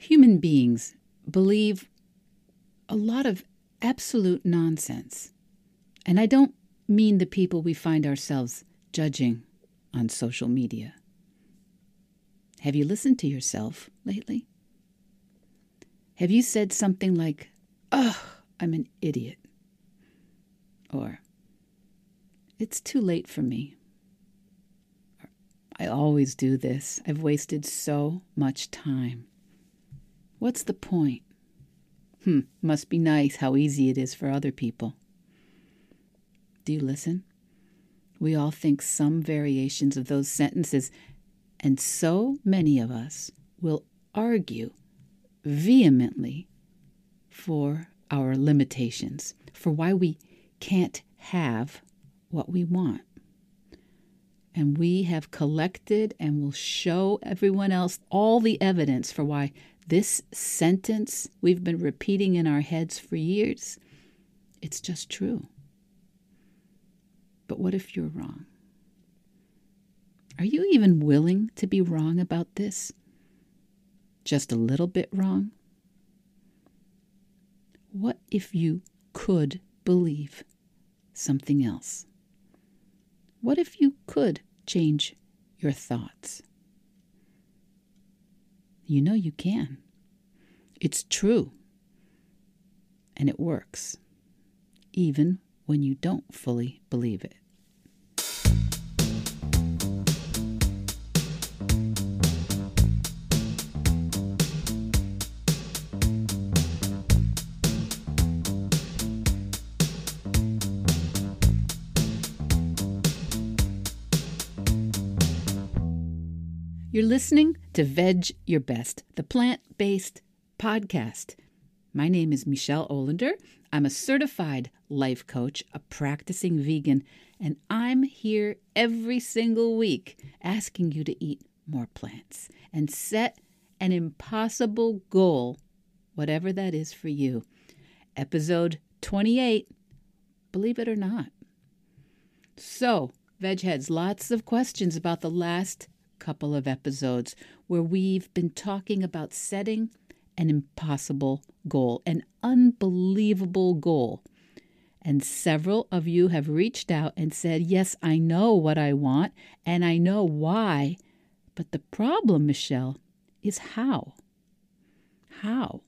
Human beings believe a lot of absolute nonsense. And I don't mean the people we find ourselves judging on social media. Have you listened to yourself lately? Have you said something like, Ugh, I'm an idiot? Or, It's too late for me. Or, I always do this. I've wasted so much time. What's the point? Hmm, must be nice how easy it is for other people. Do you listen? We all think some variations of those sentences, and so many of us will argue vehemently for our limitations, for why we can't have what we want. And we have collected and will show everyone else all the evidence for why this sentence we've been repeating in our heads for years, it's just true. But what if you're wrong? Are you even willing to be wrong about this? Just a little bit wrong? What if you could believe something else? What if you could change your thoughts? You know you can. It's true. And it works, even when you don't fully believe it. You're listening to Veg Your Best, the plant based podcast. My name is Michelle Olander. I'm a certified life coach, a practicing vegan, and I'm here every single week asking you to eat more plants and set an impossible goal, whatever that is for you. Episode 28, believe it or not. So, Vegheads, lots of questions about the last couple of episodes where we've been talking about setting an impossible goal, an unbelievable goal. And several of you have reached out and said, Yes, I know what I want and I know why. But the problem, Michelle, is how? How?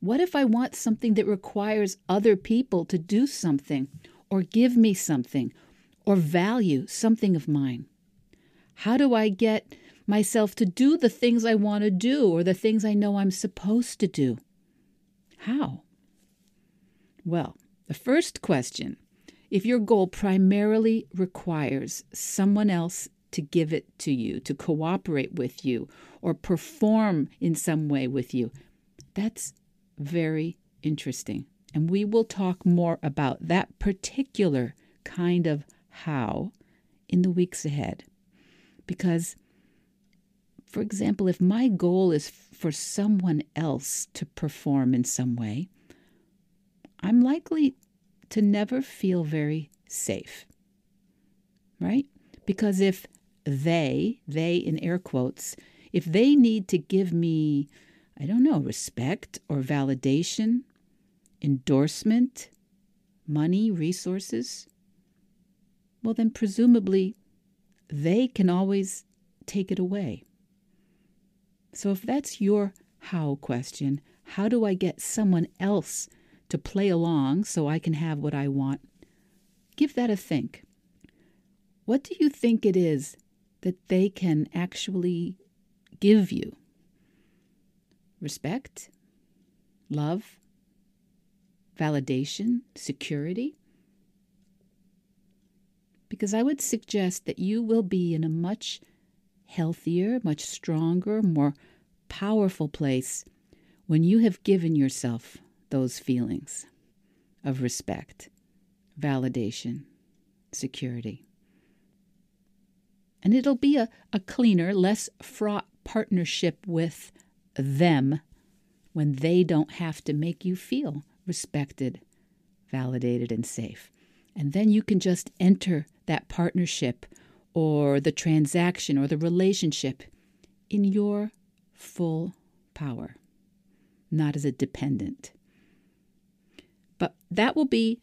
What if I want something that requires other people to do something or give me something or value something of mine? How do I get myself to do the things I want to do or the things I know I'm supposed to do? How? Well, the first question if your goal primarily requires someone else to give it to you, to cooperate with you, or perform in some way with you, that's very interesting. And we will talk more about that particular kind of how in the weeks ahead. Because, for example, if my goal is for someone else to perform in some way, I'm likely to never feel very safe. Right? Because if they, they in air quotes, if they need to give me, I don't know, respect or validation, endorsement, money, resources, well, then presumably they can always take it away. So, if that's your how question, how do I get someone else to play along so I can have what I want? Give that a think. What do you think it is that they can actually give you? Respect? Love? Validation? Security? Because I would suggest that you will be in a much healthier, much stronger, more powerful place when you have given yourself those feelings of respect, validation, security. And it'll be a, a cleaner, less fraught partnership with them when they don't have to make you feel respected, validated, and safe. And then you can just enter that partnership or the transaction or the relationship in your full power. not as a dependent. But that will be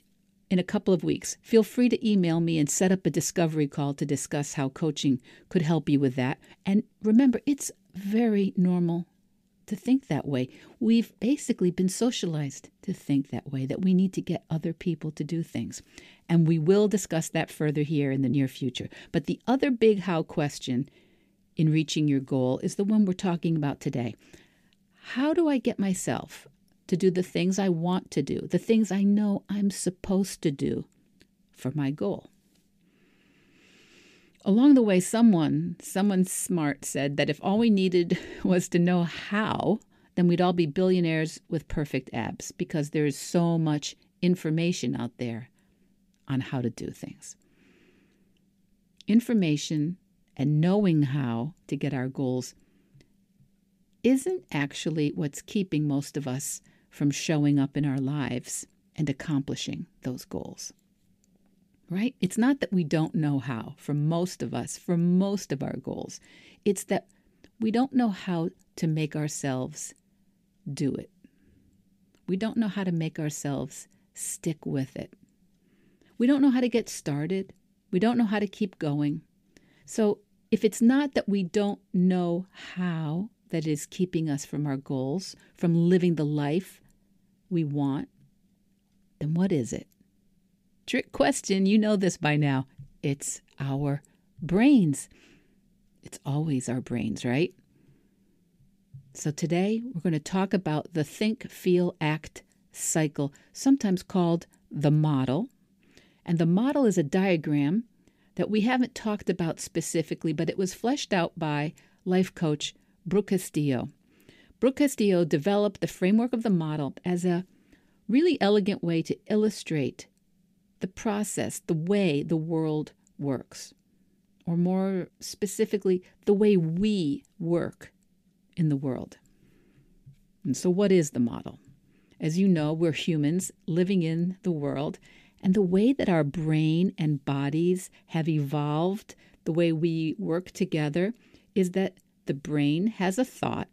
in a couple of weeks. Feel free to email me and set up a discovery call to discuss how coaching could help you with that. And remember, it's very normal to think that way. We've basically been socialized to think that way, that we need to get other people to do things. And we will discuss that further here in the near future. But the other big how question in reaching your goal is the one we're talking about today. How do I get myself to do the things I want to do, the things I know I'm supposed to do for my goal. Along the way, someone, someone smart said that if all we needed was to know how, then we'd all be billionaires with perfect abs because there is so much information out there on how to do things. Information and knowing how to get our goals isn't actually what's keeping most of us from showing up in our lives and accomplishing those goals. Right? It's not that we don't know how, for most of us, for most of our goals. It's that we don't know how to make ourselves do it. We don't know how to make ourselves stick with it. We don't know how to get started. We don't know how to keep going. So, if it's not that we don't know how that is keeping us from our goals, from living the life we want, then what is it? Trick question, you know this by now. It's our brains. It's always our brains, right? So today we're going to talk about the think, feel, act cycle, sometimes called the model. And the model is a diagram that we haven't talked about specifically, but it was fleshed out by life coach Brooke Castillo. Brooke Castillo developed the framework of the model as a really elegant way to illustrate the process, the way the world works, or more specifically, the way we work in the world. And so, what is the model? As you know, we're humans living in the world, and the way that our brain and bodies have evolved, the way we work together, is that the brain has a thought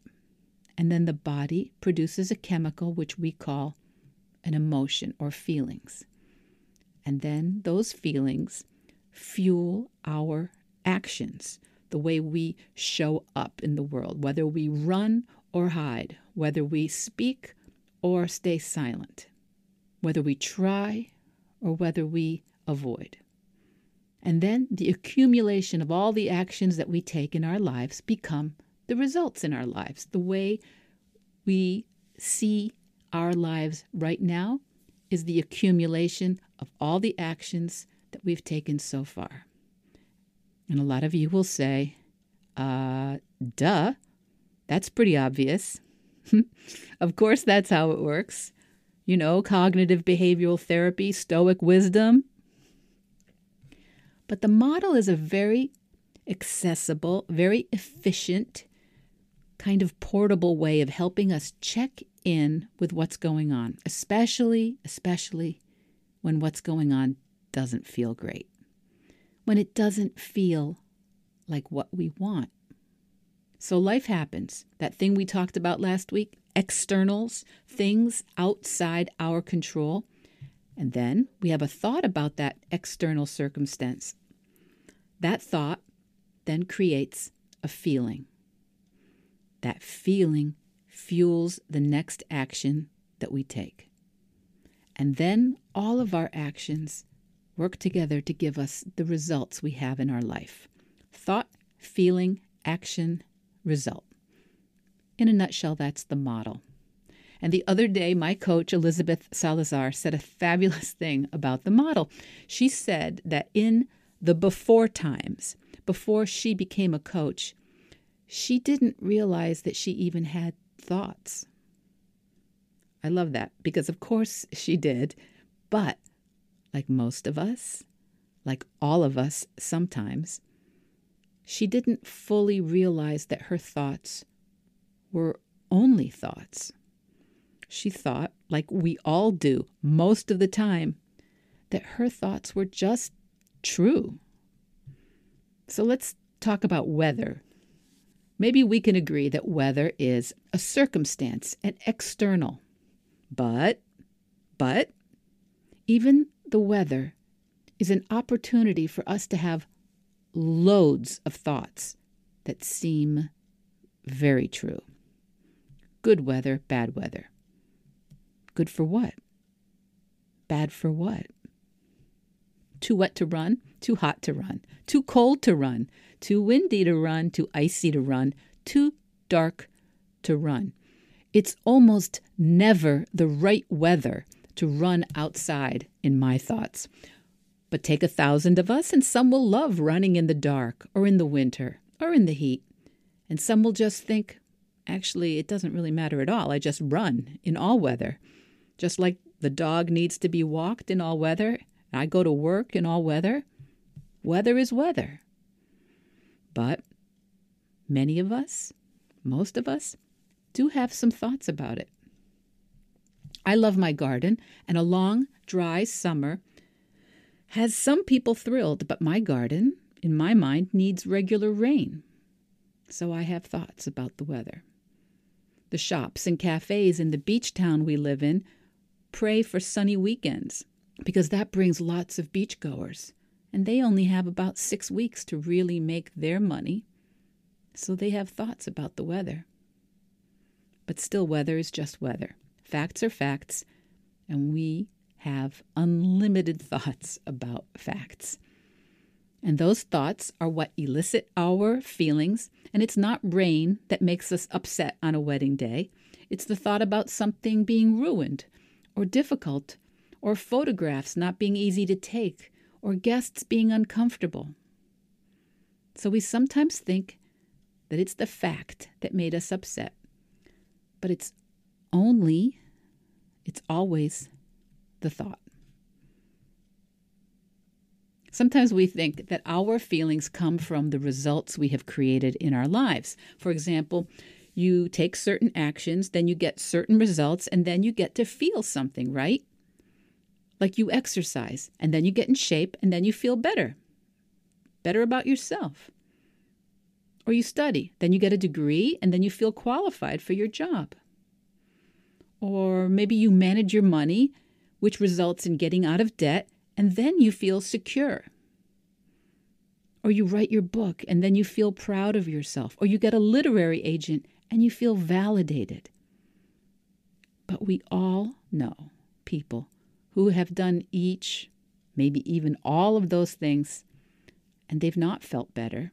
and then the body produces a chemical which we call an emotion or feelings. And then those feelings fuel our actions, the way we show up in the world, whether we run or hide, whether we speak or stay silent, whether we try or whether we avoid. And then the accumulation of all the actions that we take in our lives become the results in our lives. The way we see our lives right now is the accumulation of all the actions that we've taken so far. And a lot of you will say, uh, duh, that's pretty obvious. of course, that's how it works. You know, cognitive behavioral therapy, stoic wisdom. But the model is a very accessible, very efficient, kind of portable way of helping us check in with what's going on, especially, especially when what's going on doesn't feel great, when it doesn't feel like what we want. So life happens. That thing we talked about last week, externals, things outside our control. And then we have a thought about that external circumstance. That thought then creates a feeling. That feeling fuels the next action that we take. And then all of our actions work together to give us the results we have in our life thought, feeling, action, result. In a nutshell, that's the model. And the other day, my coach, Elizabeth Salazar, said a fabulous thing about the model. She said that in the before times, before she became a coach, she didn't realize that she even had thoughts. I love that because, of course, she did. But like most of us, like all of us sometimes, she didn't fully realize that her thoughts were only thoughts. She thought, like we all do most of the time, that her thoughts were just true. So let's talk about weather maybe we can agree that weather is a circumstance, an external. But, but, even the weather is an opportunity for us to have loads of thoughts that seem very true. Good weather, bad weather. Good for what? Bad for what? Too wet to run, too hot to run, too cold to run, too windy to run, too icy to run, too dark to run. It's almost never the right weather to run outside, in my thoughts. But take a thousand of us, and some will love running in the dark, or in the winter, or in the heat. And some will just think, actually, it doesn't really matter at all. I just run in all weather. Just like the dog needs to be walked in all weather, I go to work in all weather. Weather is weather. But many of us, most of us, do have some thoughts about it. I love my garden, and a long, dry summer has some people thrilled, but my garden, in my mind, needs regular rain. So I have thoughts about the weather. The shops and cafes in the beach town we live in pray for sunny weekends because that brings lots of beachgoers, and they only have about six weeks to really make their money. So they have thoughts about the weather. But still, weather is just weather. Facts are facts, and we have unlimited thoughts about facts. And those thoughts are what elicit our feelings. And it's not rain that makes us upset on a wedding day. It's the thought about something being ruined or difficult, or photographs not being easy to take, or guests being uncomfortable. So we sometimes think that it's the fact that made us upset. But it's only, it's always the thought. Sometimes we think that our feelings come from the results we have created in our lives. For example, you take certain actions, then you get certain results, and then you get to feel something, right? Like you exercise, and then you get in shape, and then you feel better, better about yourself. Or you study, then you get a degree, and then you feel qualified for your job. Or maybe you manage your money, which results in getting out of debt, and then you feel secure. Or you write your book and then you feel proud of yourself. Or you get a literary agent and you feel validated. But we all know people who have done each, maybe even all of those things, and they've not felt better,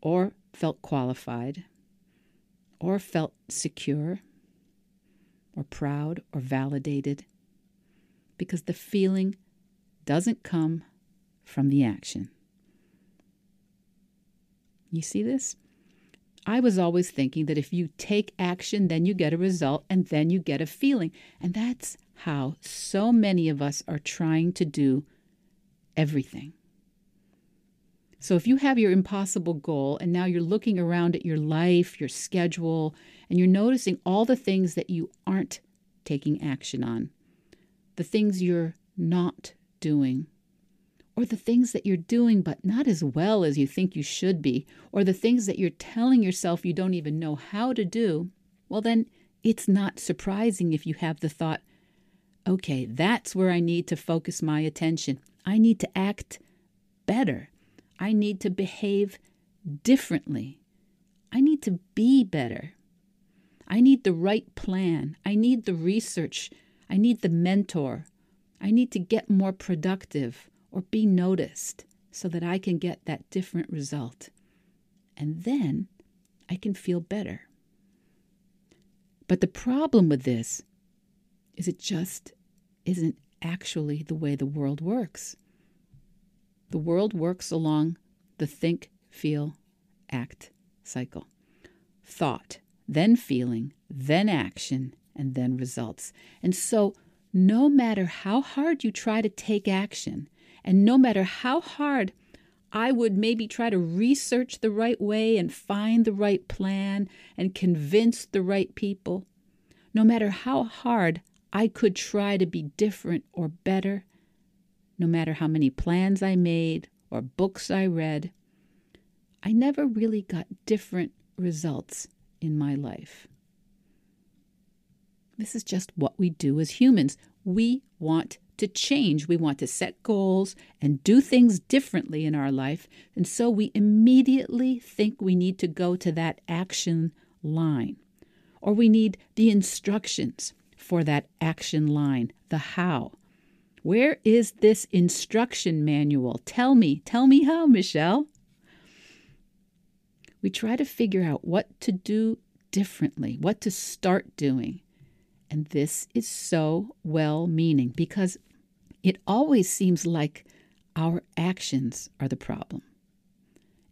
or felt qualified, or felt secure, or proud, or validated, because the feeling doesn't come from the action. You see this? I was always thinking that if you take action, then you get a result and then you get a feeling. And that's how so many of us are trying to do everything. So if you have your impossible goal and now you're looking around at your life, your schedule, and you're noticing all the things that you aren't taking action on, the things you're not doing, or the things that you're doing but not as well as you think you should be, or the things that you're telling yourself you don't even know how to do, well, then it's not surprising if you have the thought, okay, that's where I need to focus my attention. I need to act better. I need to behave differently. I need to be better. I need the right plan. I need the research. I need the mentor. I need to get more productive or be noticed so that I can get that different result. And then I can feel better. But the problem with this is it just isn't actually the way the world works. The world works along the think, feel, act cycle. Thought, then feeling, then action, and then results. And so no matter how hard you try to take action, and no matter how hard I would maybe try to research the right way and find the right plan and convince the right people, no matter how hard I could try to be different or better, no matter how many plans I made or books I read, I never really got different results in my life. This is just what we do as humans. We want to change. We want to set goals and do things differently in our life. And so we immediately think we need to go to that action line, or we need the instructions for that action line, the how. Where is this instruction manual? Tell me, tell me how, Michelle. We try to figure out what to do differently, what to start doing. And this is so well meaning because it always seems like our actions are the problem.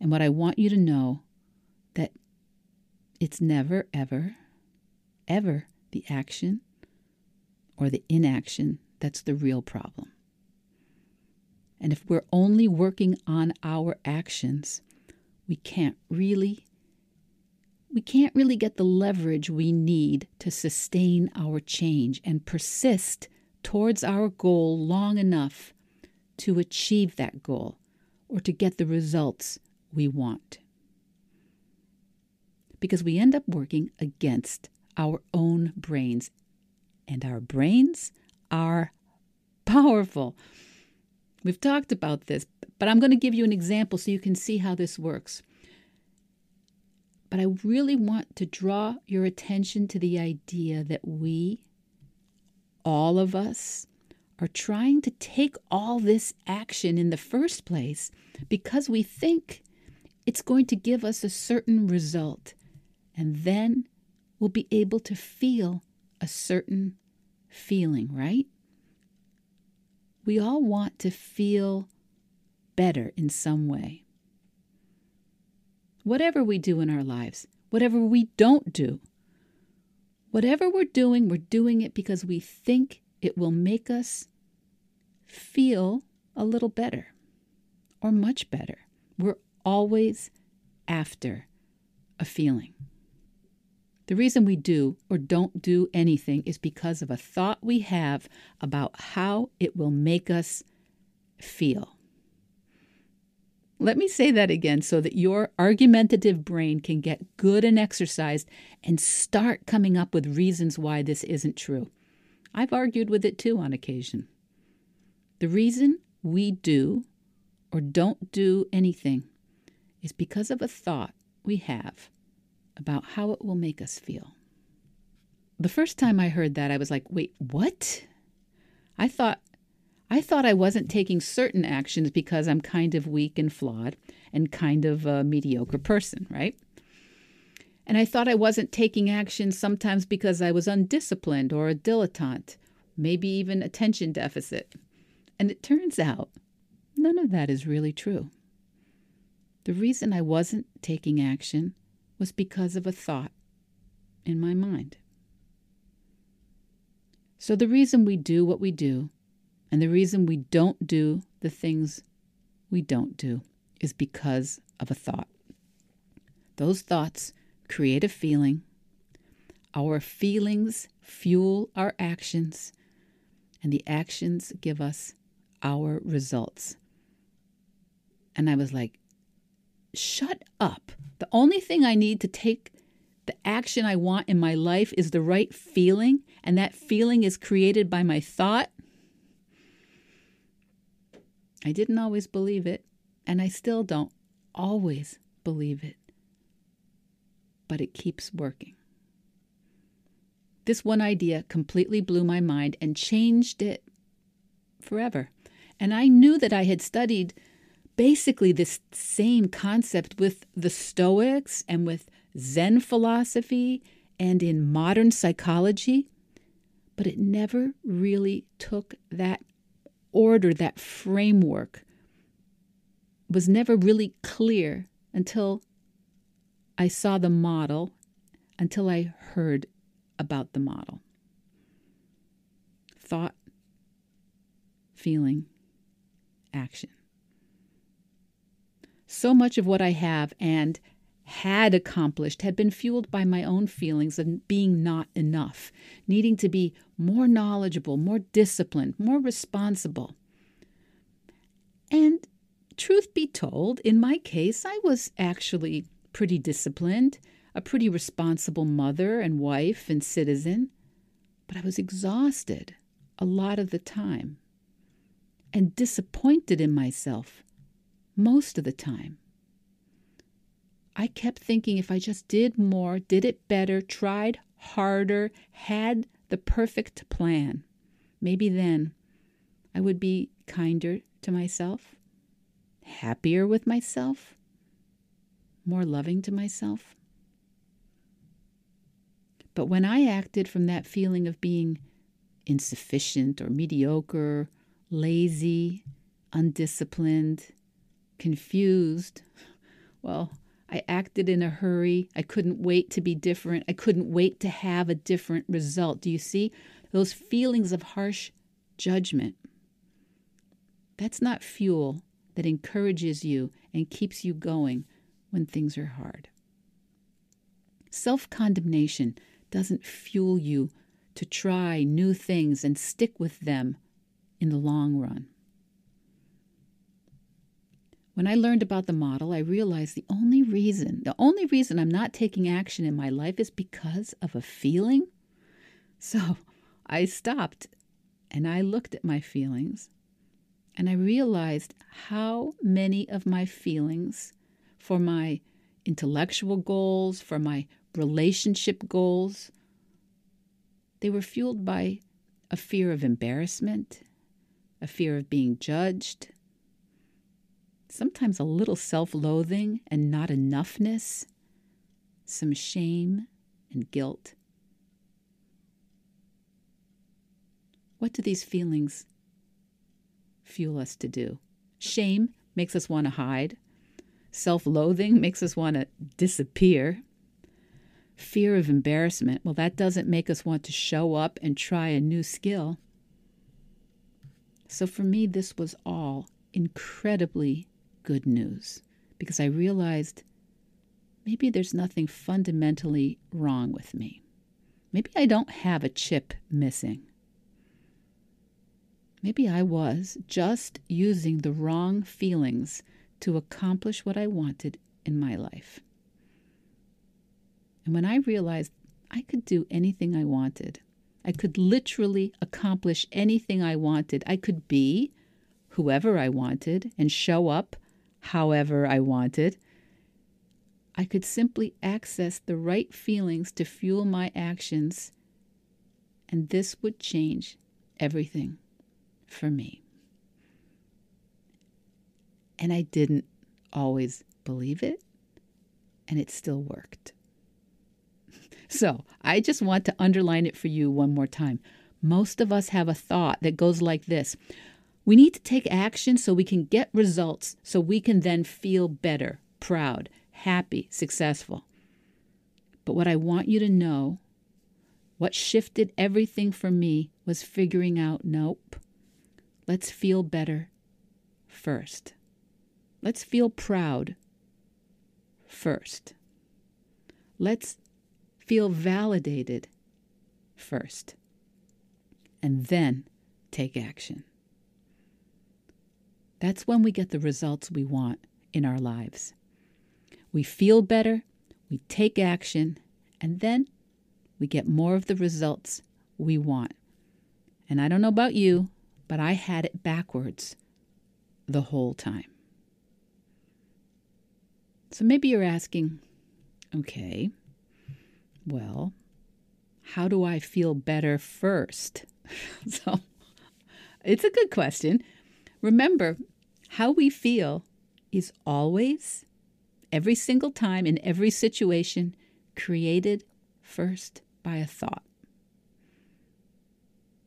And what I want you to know that it's never ever ever the action or the inaction that's the real problem. And if we're only working on our actions, we can't really we can't really get the leverage we need to sustain our change and persist towards our goal long enough to achieve that goal or to get the results we want. Because we end up working against our own brains, and our brains are powerful. We've talked about this, but I'm going to give you an example so you can see how this works. But I really want to draw your attention to the idea that we, all of us, are trying to take all this action in the first place because we think it's going to give us a certain result. And then we'll be able to feel a certain feeling, right? We all want to feel better in some way. Whatever we do in our lives, whatever we don't do, whatever we're doing, we're doing it because we think it will make us feel a little better or much better. We're always after a feeling. The reason we do or don't do anything is because of a thought we have about how it will make us feel. Let me say that again so that your argumentative brain can get good and exercised and start coming up with reasons why this isn't true. I've argued with it too on occasion. The reason we do or don't do anything is because of a thought we have about how it will make us feel. The first time I heard that, I was like, wait, what? I thought I thought I wasn't taking certain actions because I'm kind of weak and flawed and kind of a mediocre person, right? And I thought I wasn't taking action sometimes because I was undisciplined or a dilettante, maybe even attention deficit. And it turns out none of that is really true. The reason I wasn't taking action was because of a thought in my mind. So, the reason we do what we do and the reason we don't do the things we don't do is because of a thought. Those thoughts create a feeling. Our feelings fuel our actions, and the actions give us our results. And I was like, shut up. The only thing I need to take the action I want in my life is the right feeling, and that feeling is created by my thought. I didn't always believe it, and I still don't always believe it, but it keeps working. This one idea completely blew my mind and changed it forever. And I knew that I had studied basically this same concept with the Stoics and with Zen philosophy and in modern psychology, but it never really took that order, that framework, was never really clear until I saw the model, until I heard about the model. Thought, feeling, action. So much of what I have and had accomplished had been fueled by my own feelings of being not enough, needing to be more knowledgeable, more disciplined, more responsible. And truth be told, in my case, I was actually pretty disciplined, a pretty responsible mother and wife and citizen, but I was exhausted a lot of the time and disappointed in myself most of the time. I kept thinking if I just did more, did it better, tried harder, had the perfect plan, maybe then I would be kinder to myself, happier with myself, more loving to myself. But when I acted from that feeling of being insufficient or mediocre, lazy, undisciplined, confused, well, I acted in a hurry. I couldn't wait to be different. I couldn't wait to have a different result. Do you see those feelings of harsh judgment? That's not fuel that encourages you and keeps you going when things are hard. Self condemnation doesn't fuel you to try new things and stick with them in the long run. When I learned about the model, I realized the only reason, the only reason I'm not taking action in my life is because of a feeling. So I stopped and I looked at my feelings and I realized how many of my feelings for my intellectual goals, for my relationship goals, they were fueled by a fear of embarrassment, a fear of being judged, sometimes a little self loathing and not enoughness, some shame and guilt. What do these feelings fuel us to do? Shame makes us want to hide. Self loathing makes us want to disappear. Fear of embarrassment, well, that doesn't make us want to show up and try a new skill. So for me, this was all incredibly good news because I realized maybe there's nothing fundamentally wrong with me. Maybe I don't have a chip missing. Maybe I was just using the wrong feelings to accomplish what I wanted in my life. And when I realized I could do anything I wanted, I could literally accomplish anything I wanted, I could be whoever I wanted and show up however I wanted. I could simply access the right feelings to fuel my actions, and this would change everything for me. And I didn't always believe it, and it still worked. so I just want to underline it for you one more time. Most of us have a thought that goes like this we need to take action so we can get results, so we can then feel better, proud, happy, successful. But what I want you to know, what shifted everything for me was figuring out nope, let's feel better first. Let's feel proud first. Let's feel validated first. And then take action. That's when we get the results we want in our lives. We feel better, we take action, and then we get more of the results we want. And I don't know about you, but I had it backwards the whole time. So maybe you're asking, okay, well, how do I feel better first? so it's a good question. Remember, how we feel is always, every single time, in every situation, created first by a thought.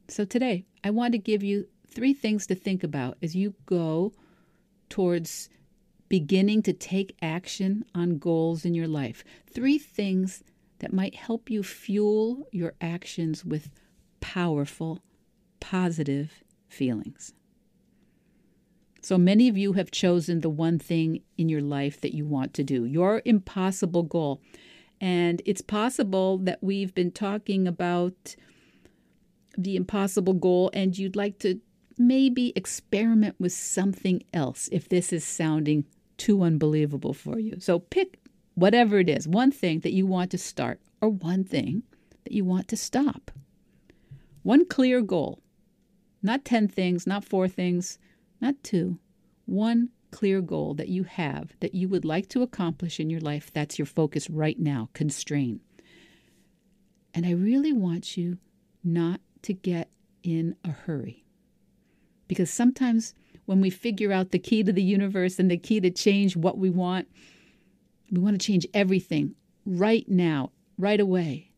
So today, I want to give you three things to think about as you go towards beginning to take action on goals in your life. Three things that might help you fuel your actions with powerful, positive feelings. So many of you have chosen the one thing in your life that you want to do, your impossible goal. And it's possible that we've been talking about the impossible goal and you'd like to maybe experiment with something else if this is sounding too unbelievable for you. So pick whatever it is, one thing that you want to start or one thing that you want to stop. One clear goal, not 10 things, not four things, not two. One clear goal that you have that you would like to accomplish in your life. That's your focus right now. Constrain. And I really want you not to get in a hurry. Because sometimes when we figure out the key to the universe and the key to change what we want, we want to change everything right now, right away.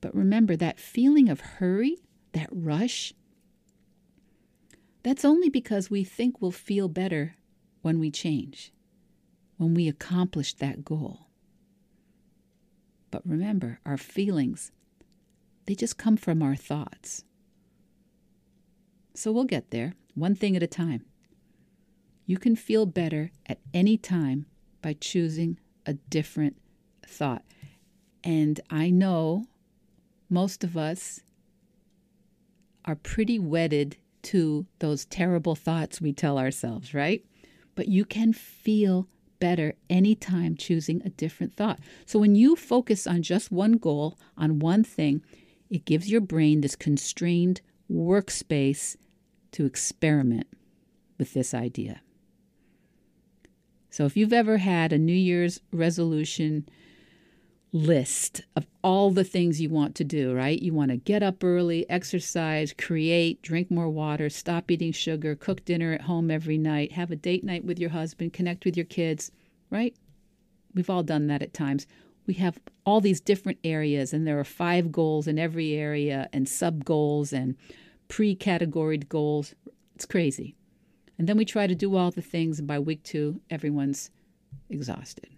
But remember that feeling of hurry, that rush, that's only because we think we'll feel better when we change, when we accomplish that goal. But remember, our feelings, they just come from our thoughts. So we'll get there, one thing at a time. You can feel better at any time by choosing a different thought. And I know most of us are pretty wedded to those terrible thoughts we tell ourselves, right? But you can feel better anytime choosing a different thought. So when you focus on just one goal, on one thing, it gives your brain this constrained workspace to experiment with this idea. So if you've ever had a New Year's resolution list of all the things you want to do, right? You want to get up early, exercise, create, drink more water, stop eating sugar, cook dinner at home every night, have a date night with your husband, connect with your kids, right? We've all done that at times. We have all these different areas, and there are five goals in every area, and sub goals, and pre categoried goals. It's crazy. And then we try to do all the things, and by week two, everyone's exhausted.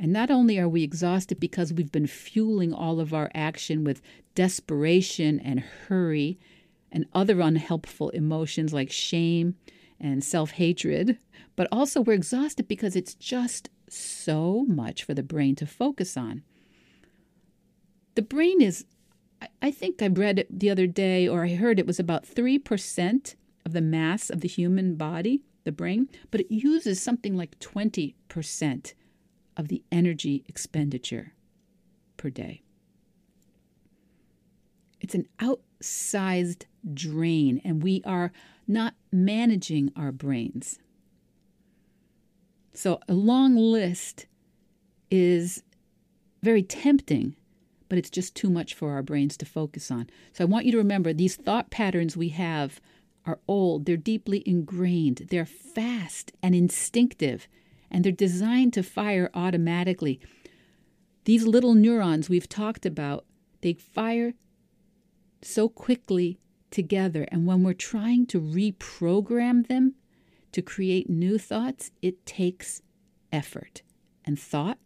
And not only are we exhausted because we've been fueling all of our action with desperation and hurry and other unhelpful emotions like shame and self hatred, but also we're exhausted because it's just so much for the brain to focus on. The brain is, I think I read it the other day or I heard it was about 3% of the mass of the human body, the brain, but it uses something like 20% of the energy expenditure per day. It's an outsized drain, and we are not managing our brains. So, a long list is very tempting, but it's just too much for our brains to focus on. So, I want you to remember these thought patterns we have are old, they're deeply ingrained, they're fast and instinctive, and they're designed to fire automatically. These little neurons we've talked about, they fire so quickly together. And when we're trying to reprogram them to create new thoughts, it takes effort and thought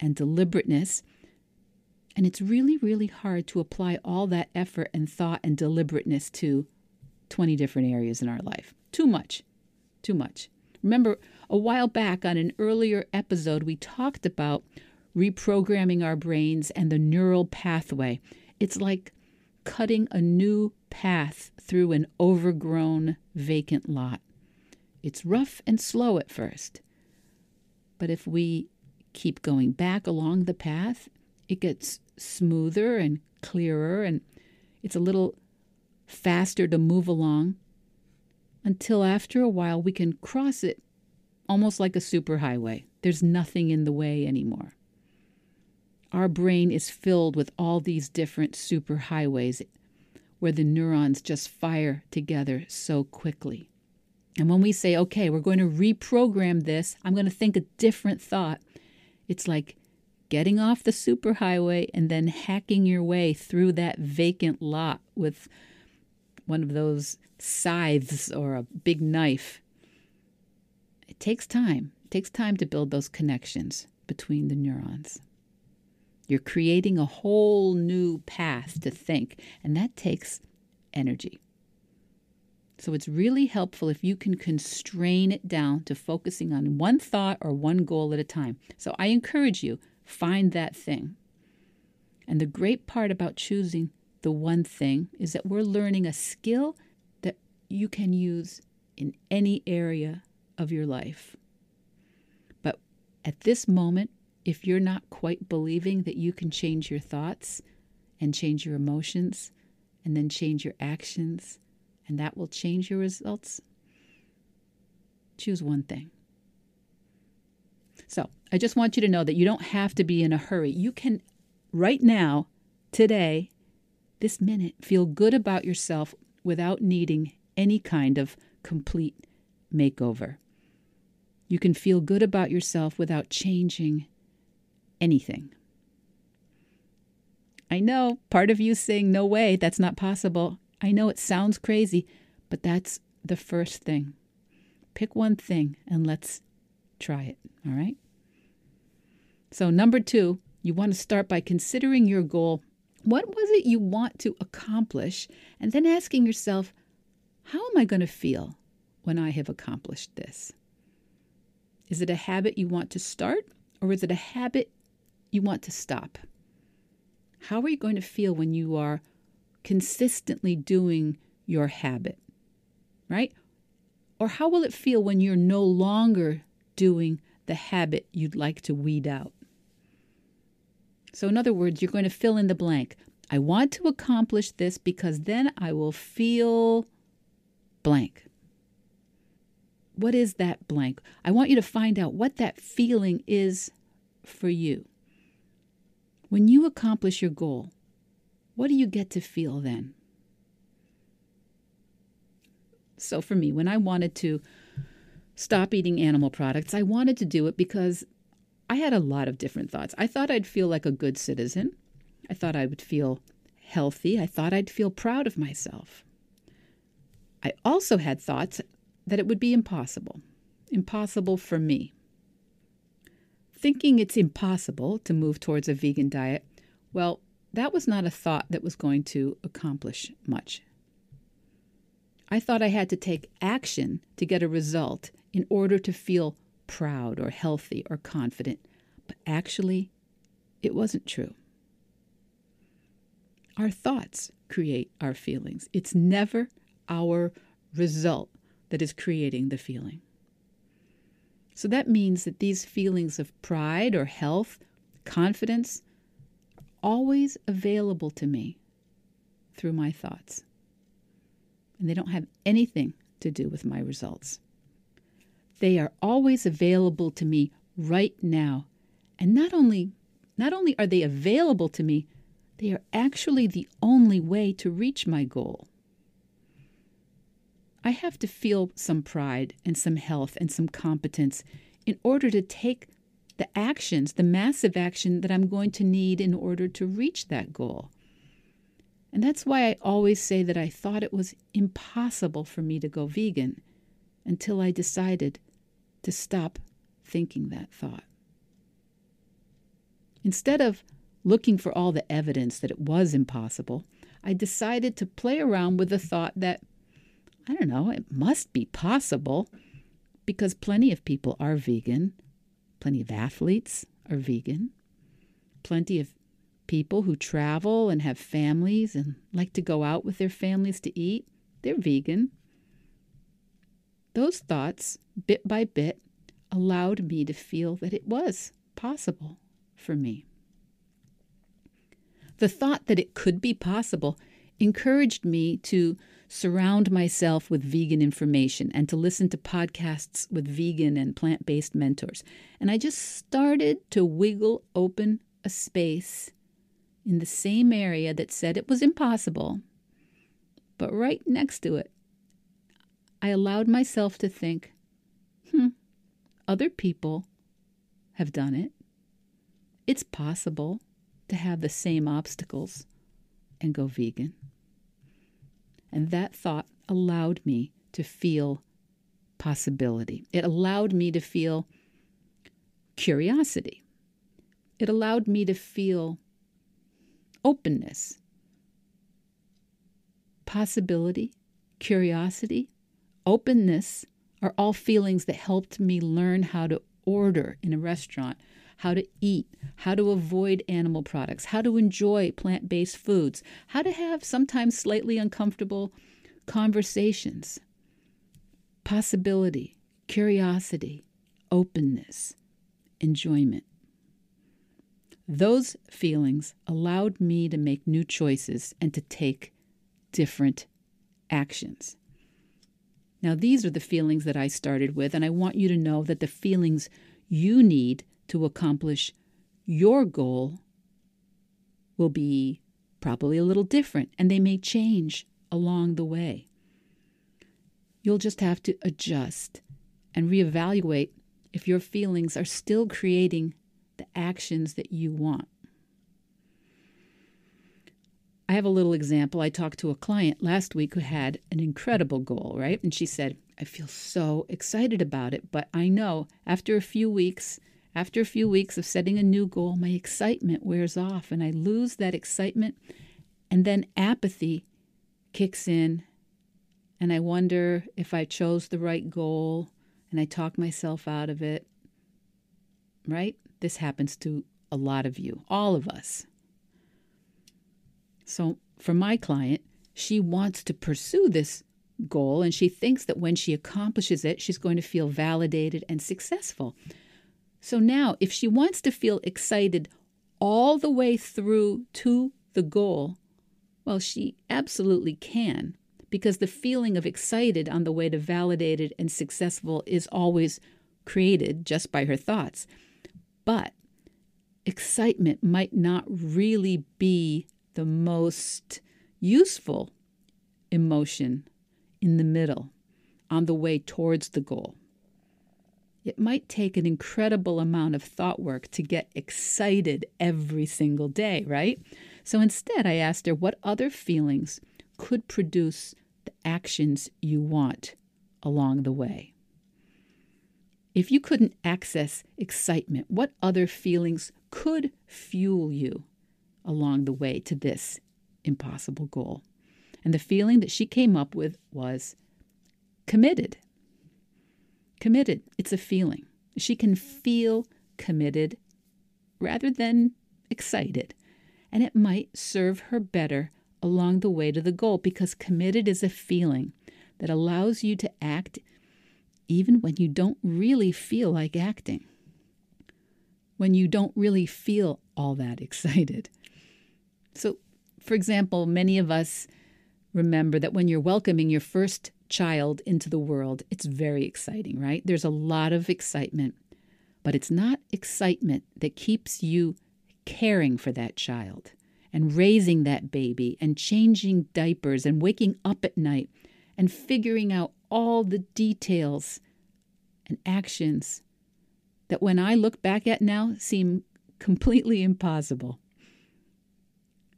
and deliberateness. And it's really, really hard to apply all that effort and thought and deliberateness to 20 different areas in our life. Too much. Too much. Remember, a while back on an earlier episode, we talked about reprogramming our brains and the neural pathway. It's like cutting a new path through an overgrown, vacant lot. It's rough and slow at first, but if we keep going back along the path, it gets smoother and clearer, and it's a little faster to move along until after a while we can cross it almost like a superhighway. There's nothing in the way anymore. Our brain is filled with all these different superhighways where the neurons just fire together so quickly. And when we say, okay, we're going to reprogram this, I'm going to think a different thought, it's like getting off the superhighway and then hacking your way through that vacant lot with one of those scythes or a big knife. It takes time. It takes time to build those connections between the neurons. You're creating a whole new path to think, and that takes energy. So it's really helpful if you can constrain it down to focusing on one thought or one goal at a time. So I encourage you, find that thing. And the great part about choosing the one thing is that we're learning a skill that you can use in any area of your life. But at this moment, if you're not quite believing that you can change your thoughts and change your emotions and then change your actions, and that will change your results, choose one thing. So I just want you to know that you don't have to be in a hurry. You can, right now, today, this minute, feel good about yourself without needing any kind of complete makeover. You can feel good about yourself without changing anything. I know part of you saying, No way, that's not possible. I know it sounds crazy, but that's the first thing. Pick one thing and let's try it, all right? So, number two, you want to start by considering your goal. What was it you want to accomplish? And then asking yourself, how am I going to feel when I have accomplished this? Is it a habit you want to start, or is it a habit you want to stop? How are you going to feel when you are consistently doing your habit? Right? Or how will it feel when you're no longer doing the habit you'd like to weed out? So, in other words, you're going to fill in the blank. I want to accomplish this because then I will feel blank. What is that blank? I want you to find out what that feeling is for you. When you accomplish your goal, what do you get to feel then? So, for me, when I wanted to stop eating animal products, I wanted to do it because I had a lot of different thoughts. I thought I'd feel like a good citizen. I thought I would feel healthy. I thought I'd feel proud of myself. I also had thoughts that it would be impossible, impossible for me. Thinking it's impossible to move towards a vegan diet, well, that was not a thought that was going to accomplish much. I thought I had to take action to get a result in order to feel proud or healthy or confident, but actually, it wasn't true. Our thoughts create our feelings. It's never our result that is creating the feeling. So that means that these feelings of pride or health, confidence, always available to me through my thoughts. And they don't have anything to do with my results. They are always available to me right now. And not only not only are they available to me, they are actually the only way to reach my goal. I have to feel some pride and some health and some competence in order to take the actions, the massive action that I'm going to need in order to reach that goal. And that's why I always say that I thought it was impossible for me to go vegan until I decided to stop thinking that thought. Instead of looking for all the evidence that it was impossible, I decided to play around with the thought that, I don't know, it must be possible because plenty of people are vegan, plenty of athletes are vegan, plenty of people who travel and have families and like to go out with their families to eat, they're vegan. Those thoughts, bit by bit, allowed me to feel that it was possible for me. The thought that it could be possible encouraged me to surround myself with vegan information and to listen to podcasts with vegan and plant based mentors. And I just started to wiggle open a space in the same area that said it was impossible, but right next to it I allowed myself to think, hmm, other people have done it. It's possible to have the same obstacles and go vegan. And that thought allowed me to feel possibility. It allowed me to feel curiosity. It allowed me to feel openness, possibility, curiosity, openness are all feelings that helped me learn how to order in a restaurant, how to eat, how to avoid animal products, how to enjoy plant based foods, how to have sometimes slightly uncomfortable conversations, possibility, curiosity, openness, enjoyment. Those feelings allowed me to make new choices and to take different actions. Now, these are the feelings that I started with, and I want you to know that the feelings you need to accomplish your goal will be probably a little different, and they may change along the way. You'll just have to adjust and reevaluate if your feelings are still creating the actions that you want. I have a little example. I talked to a client last week who had an incredible goal, right? And she said, I feel so excited about it, but I know after a few weeks, after a few weeks of setting a new goal, my excitement wears off and I lose that excitement. And then apathy kicks in, and I wonder if I chose the right goal and I talk myself out of it, right? This happens to a lot of you, all of us. So, for my client, she wants to pursue this goal and she thinks that when she accomplishes it, she's going to feel validated and successful. So, now if she wants to feel excited all the way through to the goal, well, she absolutely can because the feeling of excited on the way to validated and successful is always created just by her thoughts. But excitement might not really be the most useful emotion in the middle on the way towards the goal. It might take an incredible amount of thought work to get excited every single day, right? So instead, I asked her what other feelings could produce the actions you want along the way. If you couldn't access excitement, what other feelings could fuel you along the way to this impossible goal? And the feeling that she came up with was committed. Committed. It's a feeling. She can feel committed rather than excited. And it might serve her better along the way to the goal because committed is a feeling that allows you to act even when you don't really feel like acting, when you don't really feel all that excited. So, for example, many of us remember that when you're welcoming your first child into the world, it's very exciting, right? There's a lot of excitement, but it's not excitement that keeps you caring for that child and raising that baby and changing diapers and waking up at night and figuring out all the details and actions that when I look back at now seem completely impossible.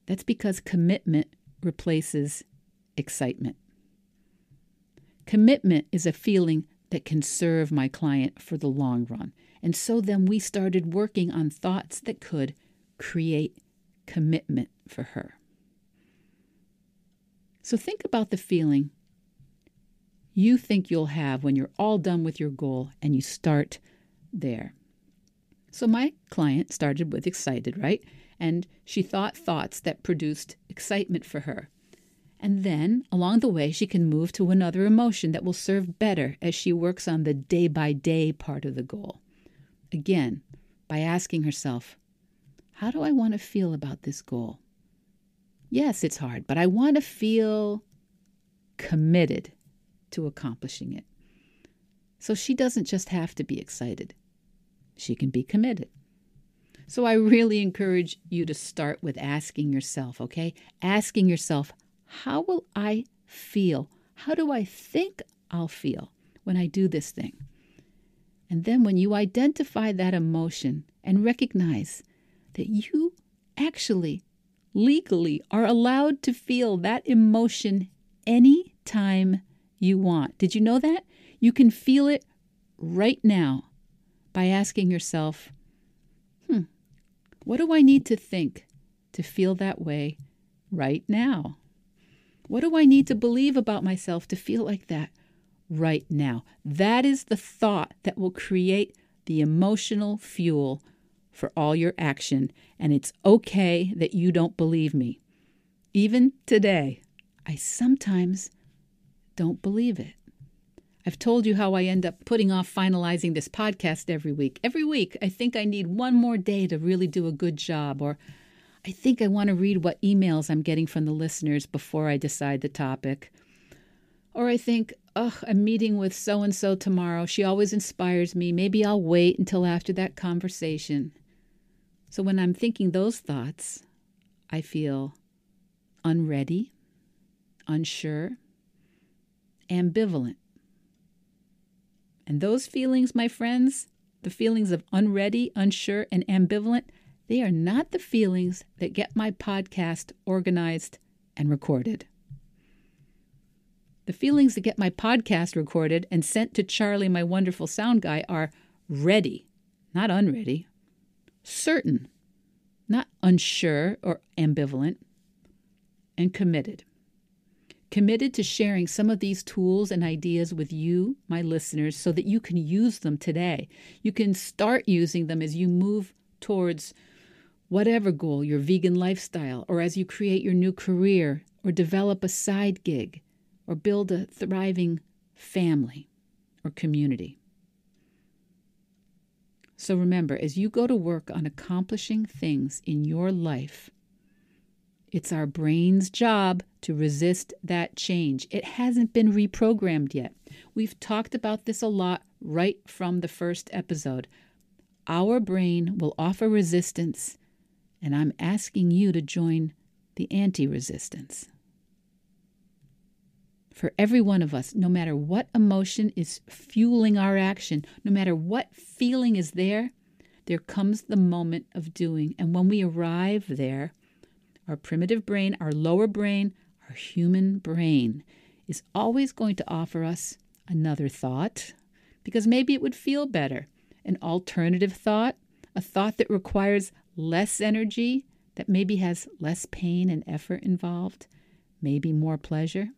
That's because commitment replaces excitement. Commitment is a feeling that can serve my client for the long run. And so then we started working on thoughts that could create commitment for her. So think about the feeling you think you'll have when you're all done with your goal and you start there. So my client started with excited, right? And she thought thoughts that produced excitement for her. And then along the way, she can move to another emotion that will serve better as she works on the day by day part of the goal. Again, by asking herself, How do I want to feel about this goal? Yes, it's hard, but I want to feel committed to accomplishing it. So she doesn't just have to be excited, she can be committed. So I really encourage you to start with asking yourself, okay? Asking yourself, how will I feel? How do I think I'll feel when I do this thing? And then when you identify that emotion and recognize that you actually legally are allowed to feel that emotion any time you want. Did you know that? You can feel it right now by asking yourself, hmm, what do I need to think to feel that way right now? What do I need to believe about myself to feel like that right now? That is the thought that will create the emotional fuel for all your action, and it's okay that you don't believe me. Even today, I sometimes don't believe it. I've told you how I end up putting off finalizing this podcast every week. Every week, I think I need one more day to really do a good job, or I think I want to read what emails I'm getting from the listeners before I decide the topic. Or I think, ugh, I'm meeting with so and so tomorrow. She always inspires me. Maybe I'll wait until after that conversation. So when I'm thinking those thoughts, I feel unready, unsure, ambivalent. And those feelings, my friends, the feelings of unready, unsure, and ambivalent, they are not the feelings that get my podcast organized and recorded. The feelings that get my podcast recorded and sent to Charlie, my wonderful sound guy, are ready, not unready, certain, not unsure or ambivalent, and committed. Committed to sharing some of these tools and ideas with you, my listeners, so that you can use them today. You can start using them as you move towards whatever goal, your vegan lifestyle, or as you create your new career, or develop a side gig, or build a thriving family or community. So remember, as you go to work on accomplishing things in your life, it's our brain's job to resist that change. It hasn't been reprogrammed yet. We've talked about this a lot right from the first episode. Our brain will offer resistance, and I'm asking you to join the anti resistance. For every one of us, no matter what emotion is fueling our action, no matter what feeling is there, there comes the moment of doing. And when we arrive there, our primitive brain, our lower brain, our human brain is always going to offer us another thought because maybe it would feel better. An alternative thought, a thought that requires less energy, that maybe has less pain and effort involved, maybe more pleasure.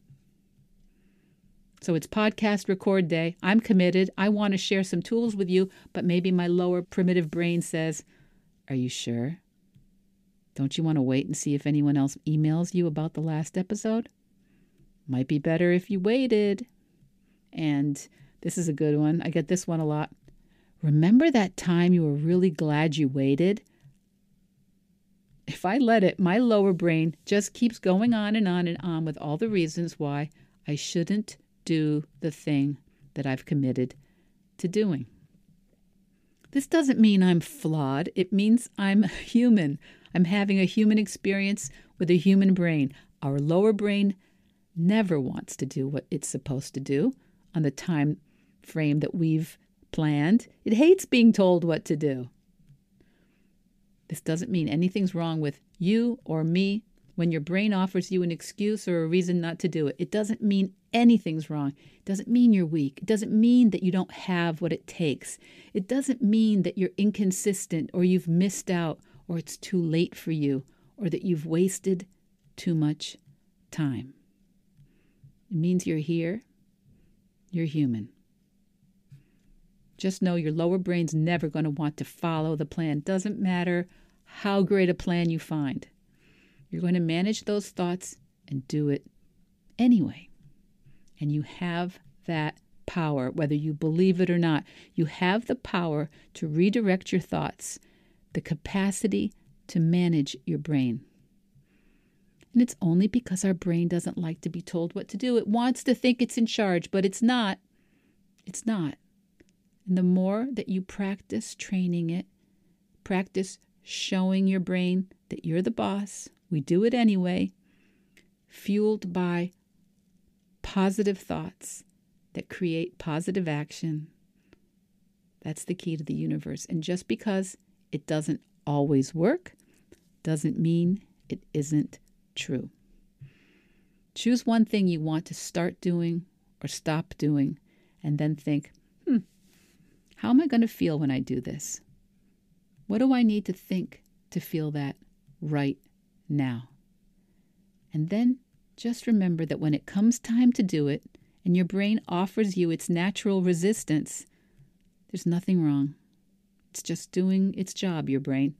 So it's podcast record day. I'm committed. I want to share some tools with you, but maybe my lower primitive brain says, Are you sure? Don't you want to wait and see if anyone else emails you about the last episode? Might be better if you waited. And this is a good one. I get this one a lot. Remember that time you were really glad you waited? If I let it, my lower brain just keeps going on and on and on with all the reasons why I shouldn't do the thing that I've committed to doing. This doesn't mean I'm flawed. It means I'm human. I'm having a human experience with a human brain. Our lower brain never wants to do what it's supposed to do on the time frame that we've planned. It hates being told what to do. This doesn't mean anything's wrong with you or me when your brain offers you an excuse or a reason not to do it. It doesn't mean anything's wrong. It doesn't mean you're weak. It doesn't mean that you don't have what it takes. It doesn't mean that you're inconsistent or you've missed out or it's too late for you, or that you've wasted too much time. It means you're here, you're human. Just know your lower brain's never going to want to follow the plan. Doesn't matter how great a plan you find. You're going to manage those thoughts and do it anyway. And you have that power, whether you believe it or not. You have the power to redirect your thoughts the capacity to manage your brain. And it's only because our brain doesn't like to be told what to do. It wants to think it's in charge, but it's not. It's not. And the more that you practice training it, practice showing your brain that you're the boss, we do it anyway, fueled by positive thoughts that create positive action. That's the key to the universe. And just because it doesn't always work doesn't mean it isn't true. Choose one thing you want to start doing or stop doing, and then think, hmm, how am I going to feel when I do this? What do I need to think to feel that right now? And then just remember that when it comes time to do it and your brain offers you its natural resistance, there's nothing wrong. It's just doing its job, your brain.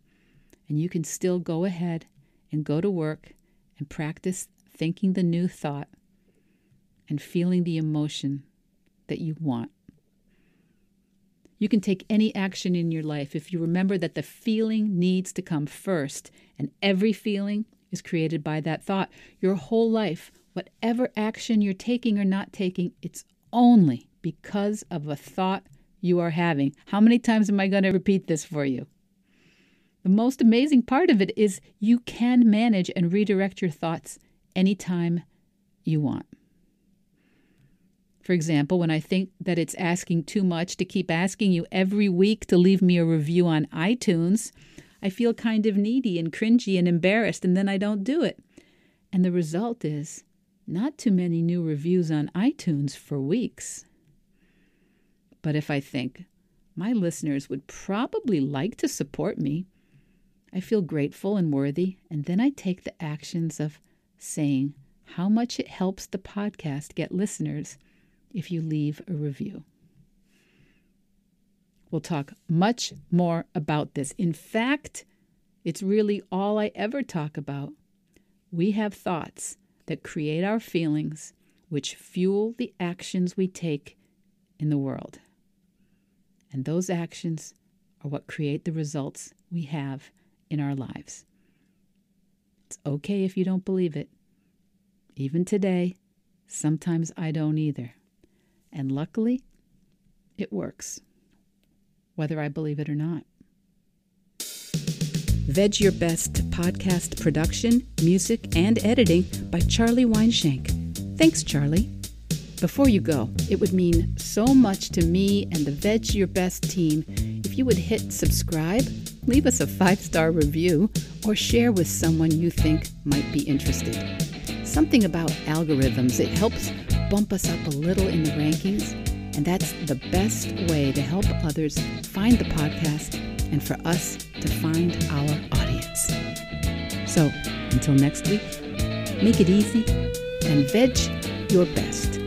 And you can still go ahead and go to work and practice thinking the new thought and feeling the emotion that you want. You can take any action in your life if you remember that the feeling needs to come first, and every feeling is created by that thought. Your whole life, whatever action you're taking or not taking, it's only because of a thought you are having. How many times am I going to repeat this for you? The most amazing part of it is you can manage and redirect your thoughts anytime you want. For example, when I think that it's asking too much to keep asking you every week to leave me a review on iTunes, I feel kind of needy and cringy and embarrassed, and then I don't do it. And the result is not too many new reviews on iTunes for weeks. But if I think my listeners would probably like to support me, I feel grateful and worthy, and then I take the actions of saying how much it helps the podcast get listeners if you leave a review. We'll talk much more about this. In fact, it's really all I ever talk about. We have thoughts that create our feelings, which fuel the actions we take in the world. And those actions are what create the results we have in our lives. It's okay if you don't believe it. Even today, sometimes I don't either. And luckily, it works, whether I believe it or not. Veg Your Best podcast production, music, and editing by Charlie Weinshank. Thanks, Charlie. Before you go, it would mean so much to me and the Veg Your Best team if you would hit subscribe, leave us a five star review, or share with someone you think might be interested. Something about algorithms, it helps bump us up a little in the rankings, and that's the best way to help others find the podcast and for us to find our audience. So, until next week, make it easy and veg your best.